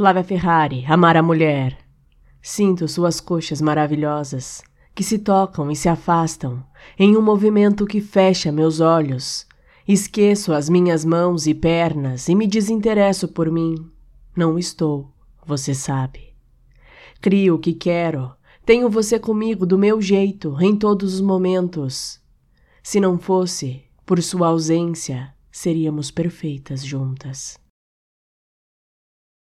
Flávia Ferrari, amar a mulher. Sinto suas coxas maravilhosas, que se tocam e se afastam, em um movimento que fecha meus olhos. Esqueço as minhas mãos e pernas e me desinteresso por mim. Não estou, você sabe. Crio o que quero, tenho você comigo do meu jeito, em todos os momentos. Se não fosse por sua ausência, seríamos perfeitas juntas.